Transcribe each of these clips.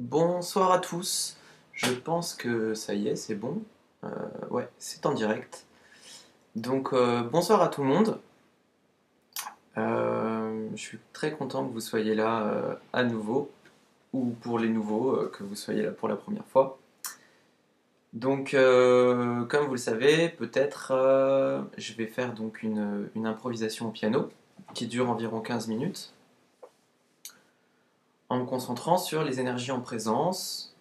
Bonsoir à tous. Je pense que ça y est, c'est bon. Euh, ouais, c'est en direct. Donc euh, bonsoir à tout le monde. Euh, je suis très content que vous soyez là à nouveau, ou pour les nouveaux, que vous soyez là pour la première fois. Donc, comme vous le savez, peut-être je vais faire donc une, une improvisation au piano qui dure environ 15 minutes en me concentrant sur les énergies en présence.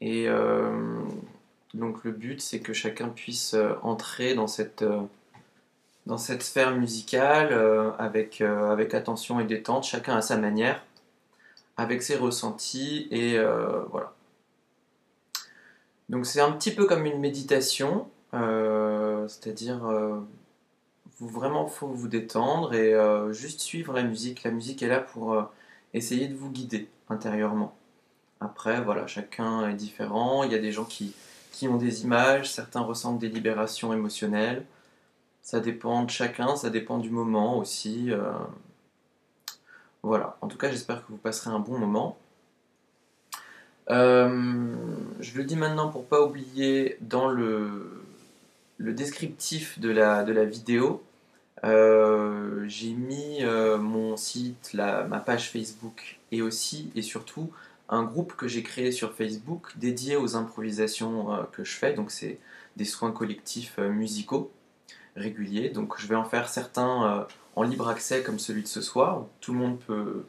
Et euh, donc le but, c'est que chacun puisse euh, entrer dans cette, euh, dans cette sphère musicale avec, avec attention et détente, chacun à sa manière, avec ses ressentis, et voilà. Donc c'est un petit peu comme une méditation, c'est-à-dire vraiment faut vous détendre et juste suivre la musique. La musique est là pour essayez de vous guider intérieurement. Après, voilà, chacun est différent. Il y a des gens qui, ont des images, certains ressentent des libérations émotionnelles. Ça dépend de chacun, ça dépend du moment aussi. Euh. Voilà, en tout cas, j'espère que vous passerez un bon moment. Euh, je le dis maintenant pour pas oublier dans le, descriptif de la vidéo, euh, j'ai mis euh, mon site, ma page Facebook et aussi et surtout un groupe que j'ai créé sur Facebook dédié aux improvisations euh, que je fais. Donc c'est des soins collectifs musicaux réguliers. Donc je vais en faire certains en libre accès comme celui de ce soir, où tout le monde peut,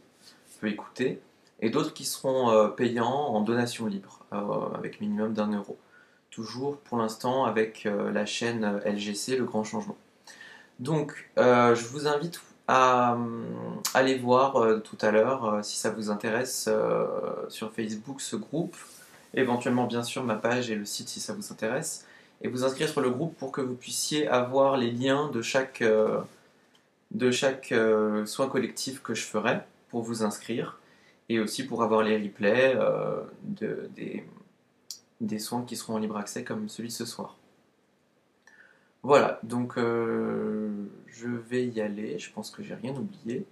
peut écouter, et d'autres qui seront payants en donation libre avec minimum d'un euro. Toujours pour l'instant avec la chaîne LGC, le grand changement. Donc, euh, je vous invite à, euh, aller voir euh, tout à l'heure, si ça vous intéresse, sur Facebook ce groupe, éventuellement bien sûr ma page et le site si ça vous intéresse, et vous inscrire sur le groupe pour que vous puissiez avoir les liens de chaque, de soin collectif que je ferai pour vous inscrire, et aussi pour avoir les replays de, des, des soins qui seront en libre accès comme celui ce soir. Voilà, donc euh, je vais y aller, je pense que j'ai rien oublié.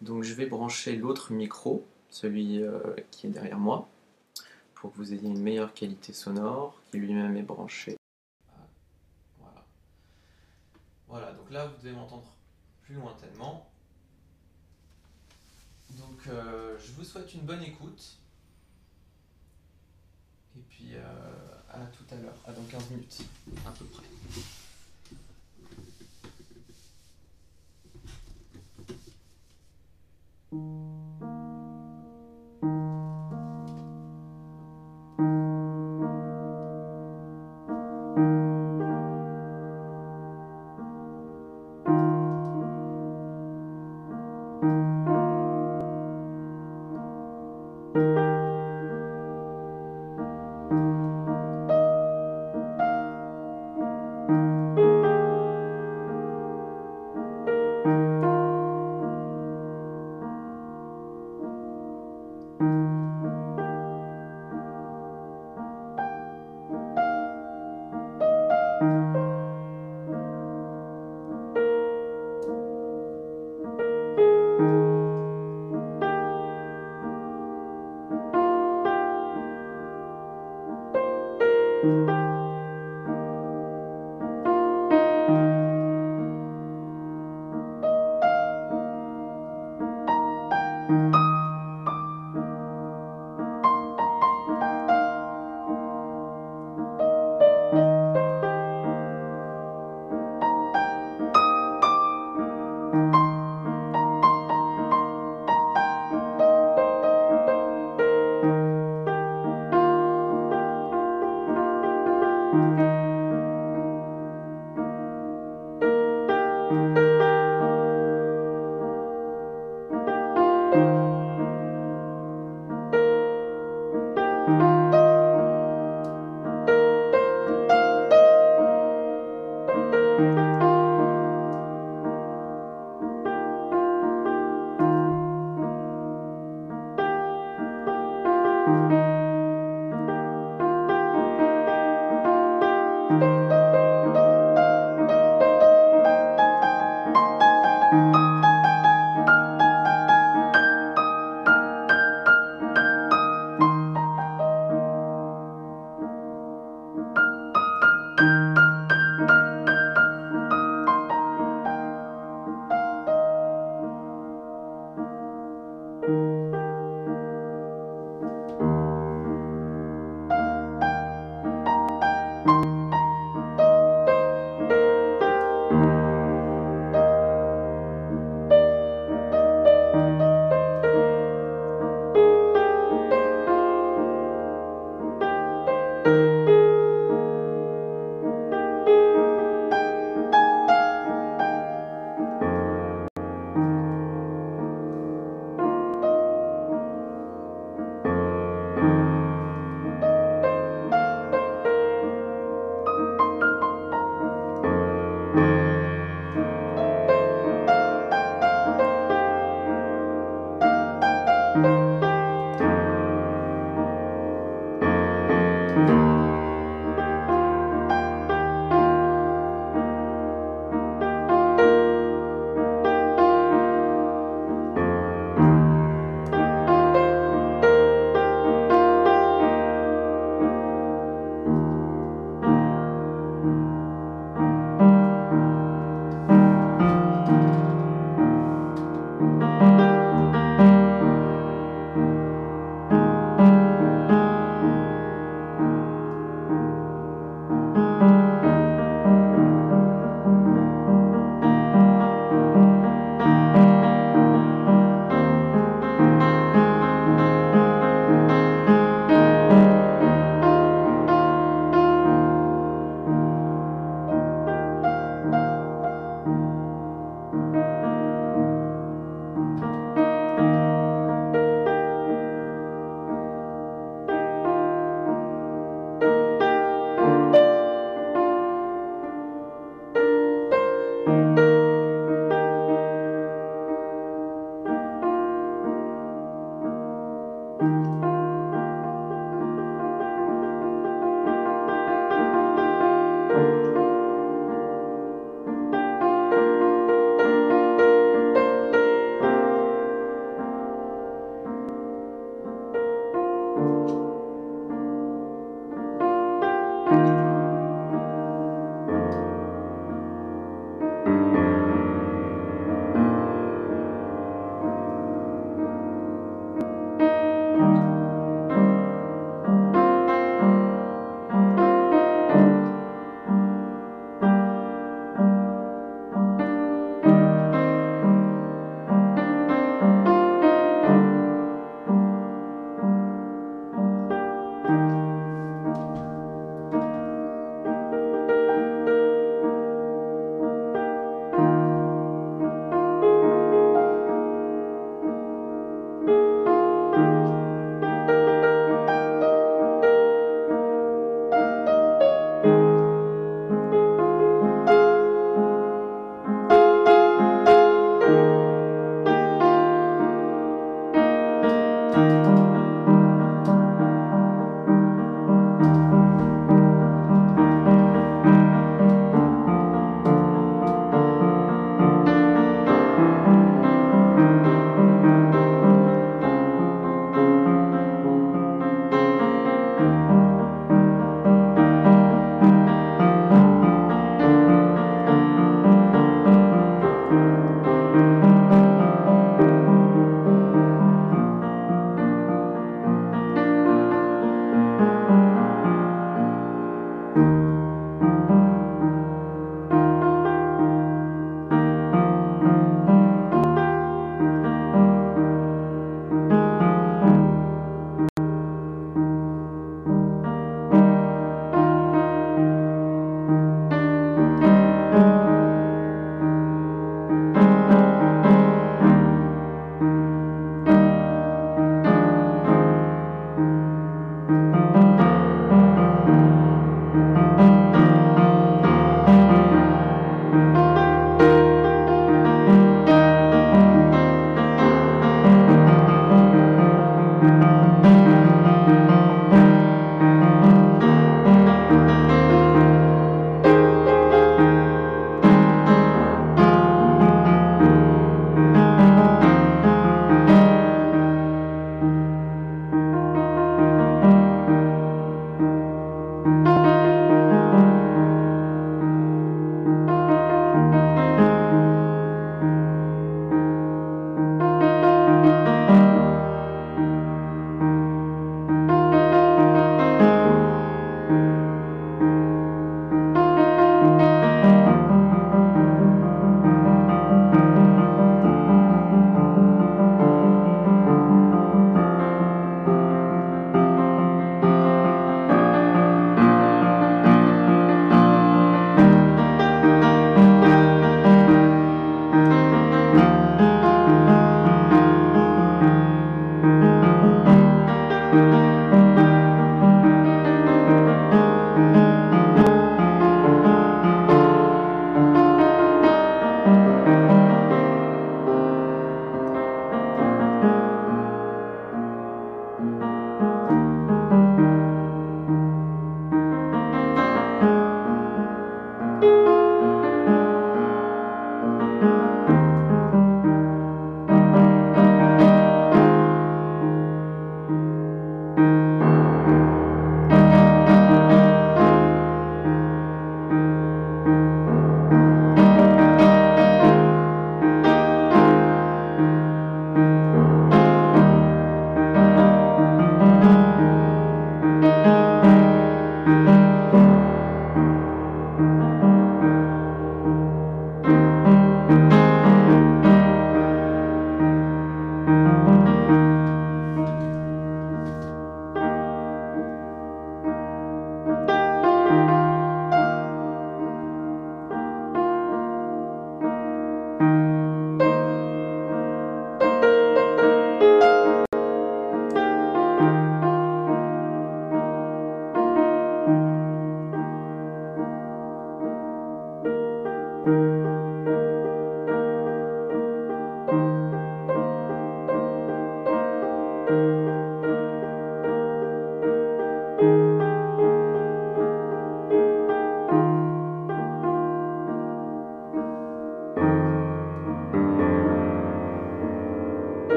Donc je vais brancher l'autre micro, celui euh, qui est derrière moi, pour que vous ayez une meilleure qualité sonore, qui lui-même est branché. Voilà. Voilà, donc là vous devez m'entendre plus lointainement. Donc euh, je vous souhaite une bonne écoute. Et puis à tout à l'heure, à dans 15 minutes, à peu près.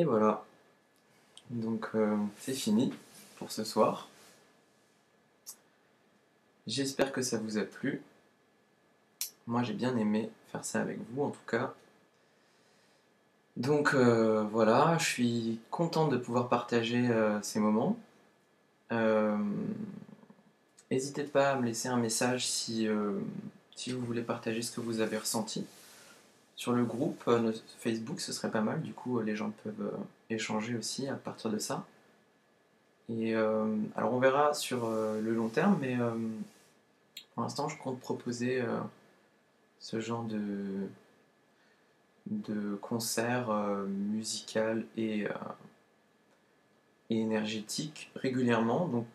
Et voilà. Donc euh, c'est fini pour ce soir. J'espère que ça vous a plu. Moi j'ai bien aimé faire ça avec vous en tout cas. Donc euh, voilà, je suis content de pouvoir partager euh, ces moments. N'hésitez pas à me laisser un message si, si vous voulez partager ce que vous avez ressenti. Sur le groupe euh, Facebook, ce serait pas mal, du coup, euh, les gens peuvent euh, échanger aussi à partir de ça. Et alors, on verra sur le long terme, mais pour l'instant, je compte proposer ce genre de, de concert musical et, énergétique régulièrement. Donc,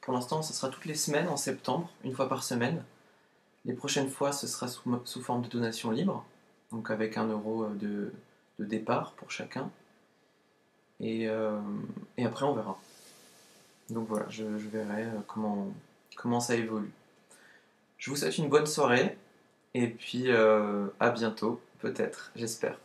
pour l'instant, ce sera toutes les semaines en septembre, une fois par semaine. Les prochaines fois, ce sera sous, sous forme de donation libre donc avec un euro euh, de, départ pour chacun. Euh, et, après, on verra. Donc voilà, je, verrai euh, comment, comment ça évolue. Je vous souhaite une bonne soirée et puis à bientôt, peut-être, j'espère.